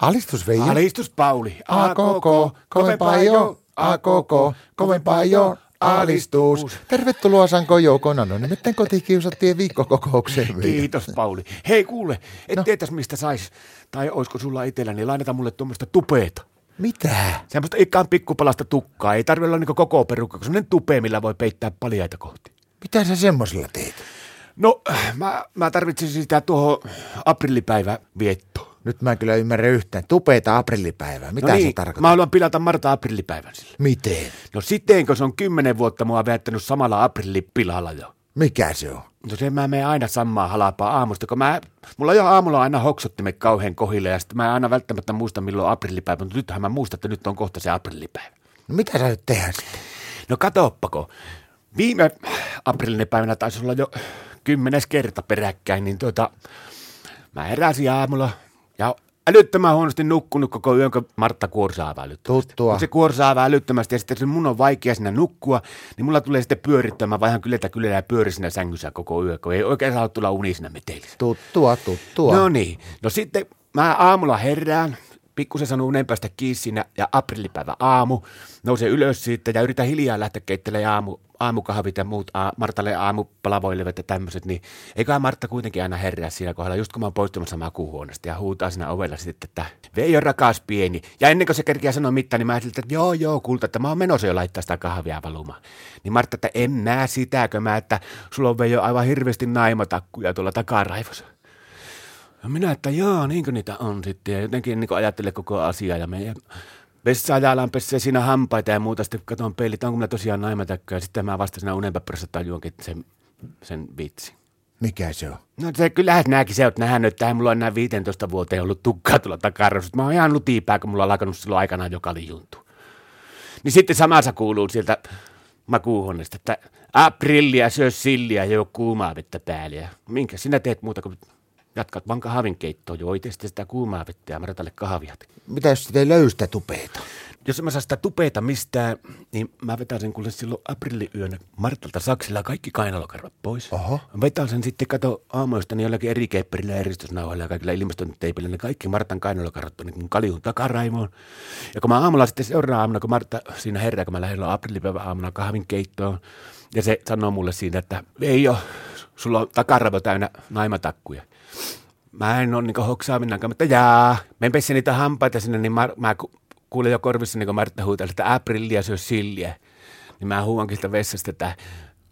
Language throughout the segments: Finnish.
Alistus Veijo. Alistus Pauli. A koko, kovempaa jo. A koko, kovempaa jo. Alistus. Tervetuloa Sanko Joukona. No nimittäin kotikiusattien viikkokokoukseen. Kiitos Pauli. Hei kuule, et No. tietäis mistä sais, tai oisko sulla itellä, niin lainata mulle tuommoista tupeeta. Mitä? Semmoista ikään pikkupalasta tukkaa. Ei tarvitse olla niinku koko perukka, kun semmonen tupe, millä voi peittää paljaita kohti. Mitä sä semmosella teet? No, mä, mä tarvitsisin sitä tuohon aprillipäivä viettoon. Nyt mä en kyllä ymmärrä yhtään. Tupeita aprillipäivää. Mitä no se niin, tarkoittaa? Mä haluan pilata Marta aprillipäivän sille. Miten? No siten, kun se on kymmenen vuotta mua viettänyt samalla aprillipilalla jo. Mikä se on? No se mä menen aina samaa halapaa aamusta, kun mä, mulla jo aamulla aina hoksottimet kauhean kohille ja sitten mä en aina välttämättä muista milloin on aprillipäivä, mutta nythän mä muistan, että nyt on kohta se aprillipäivä. No mitä sä nyt tehdä sitten? No katoppako, viime aprillinen päivänä taisi olla jo kymmenes kerta peräkkäin, niin tuota, mä heräsin aamulla ja älyttömän huonosti nukkunut koko yön, kun Martta kuorsaa älyttömästi. Tuttua. Kun se kuorsaa älyttömästi ja sitten se mun on vaikea siinä nukkua, niin mulla tulee sitten pyörittämään, vaihan kylältä kyllä ja pyöri siinä sängyssä koko yö, kun ei oikein saa tulla uni siinä metelissä. Tuttua, tuttua. No niin, no sitten mä aamulla herään, pikkusen sanon unen päästä kiinni ja aprillipäivä aamu, nousen ylös siitä ja yritän hiljaa lähteä keittelemään aamu, aamukahvit ja muut a, Martalle aamupalavoilevat ja tämmöiset, niin eiköhän Martta kuitenkin aina herää siinä kohdalla, just kun mä oon poistumassa makuuhuoneesta ja huutaa siinä ovella sitten, että Veijo rakas pieni. Ja ennen kuin se kerkiää sanoa mitään, niin mä siltä, että joo joo kulta, että mä oon menossa jo laittaa sitä kahvia valumaan. Niin Martta, että en mä sitäkö mä, että sulla on Veijo aivan hirveästi naimatakkuja tuolla takaraivossa. No minä, että joo, niinkö niitä on sitten. Ja jotenkin niin ajattelen koko asiaa ja meidän vessaajalan pesee siinä hampaita ja muuta. Sitten katson peilin, että onko mulla tosiaan naimatakka. Ja sitten mä vasta siinä unenpäppärässä tajuankin sen, sen vitsi. Mikä se on? No se kyllähän nämäkin se oot nähnyt, että mulla on enää 15 vuoteen ollut tukkaa tuolla takaraivossa. Mä oon ihan lutipää, kun mulla on alkanut silloin aikanaan joka juntu. Niin sitten samassa kuuluu sieltä makuuhuoneesta, että aprillia syö silliä ja jo kuumaa vettä päälle. Ja minkä sinä teet muuta kuin jatkat vaan kahvin keittoa, joit ja sitten sitä kuumaa vettä ja Martalle kahvia. Mitä jos sitä ei löystä tupeita? Jos mä saan sitä tupeita mistään, niin mä vetäisin kuule silloin aprilliyönä Martalta saksilla kaikki kainalokarvat pois. Oho. Vetän sen sitten kato aamuista niin jollakin eri keipperillä ja eristysnauhoilla ja kaikilla ilmastointiteipillä, ne kaikki Martan kainalokarvat on niin kaljun takaraivoon. Ja kun mä aamulla sitten seuraavana aamuna, kun Martta siinä herää, kun mä lähdin aprillipäivän aamuna kahvin keittoon, ja se sanoo mulle siinä, että ei ole, sulla on takaraivo täynnä naimatakkuja. Mä en ole niin hoksaa minäkään, mutta jaa, mä pesin niitä hampaita sinne, niin mä, mä ku- kuulin jo korvissa, niin kun Martta huuteli, että aprillia syö silliä. Niin mä huuankin sitä vessasta, että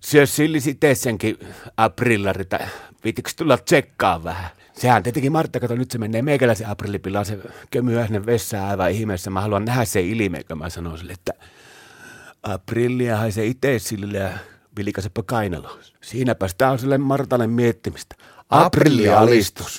syö silli sitten senkin aprillari, että viitikö tulla tsekkaa vähän. Sehän tietenkin Martta, kato nyt se menee meikäläisen aprillipilaan, se kömyää sinne vessaan aivan ihmeessä. Mä haluan nähdä se ilme, kun mä sanon sille, että aprillia haisee itse sille ja vilikasepa kainalo. Siinäpä sitä on sille Martalle miettimistä. Aprillialistus.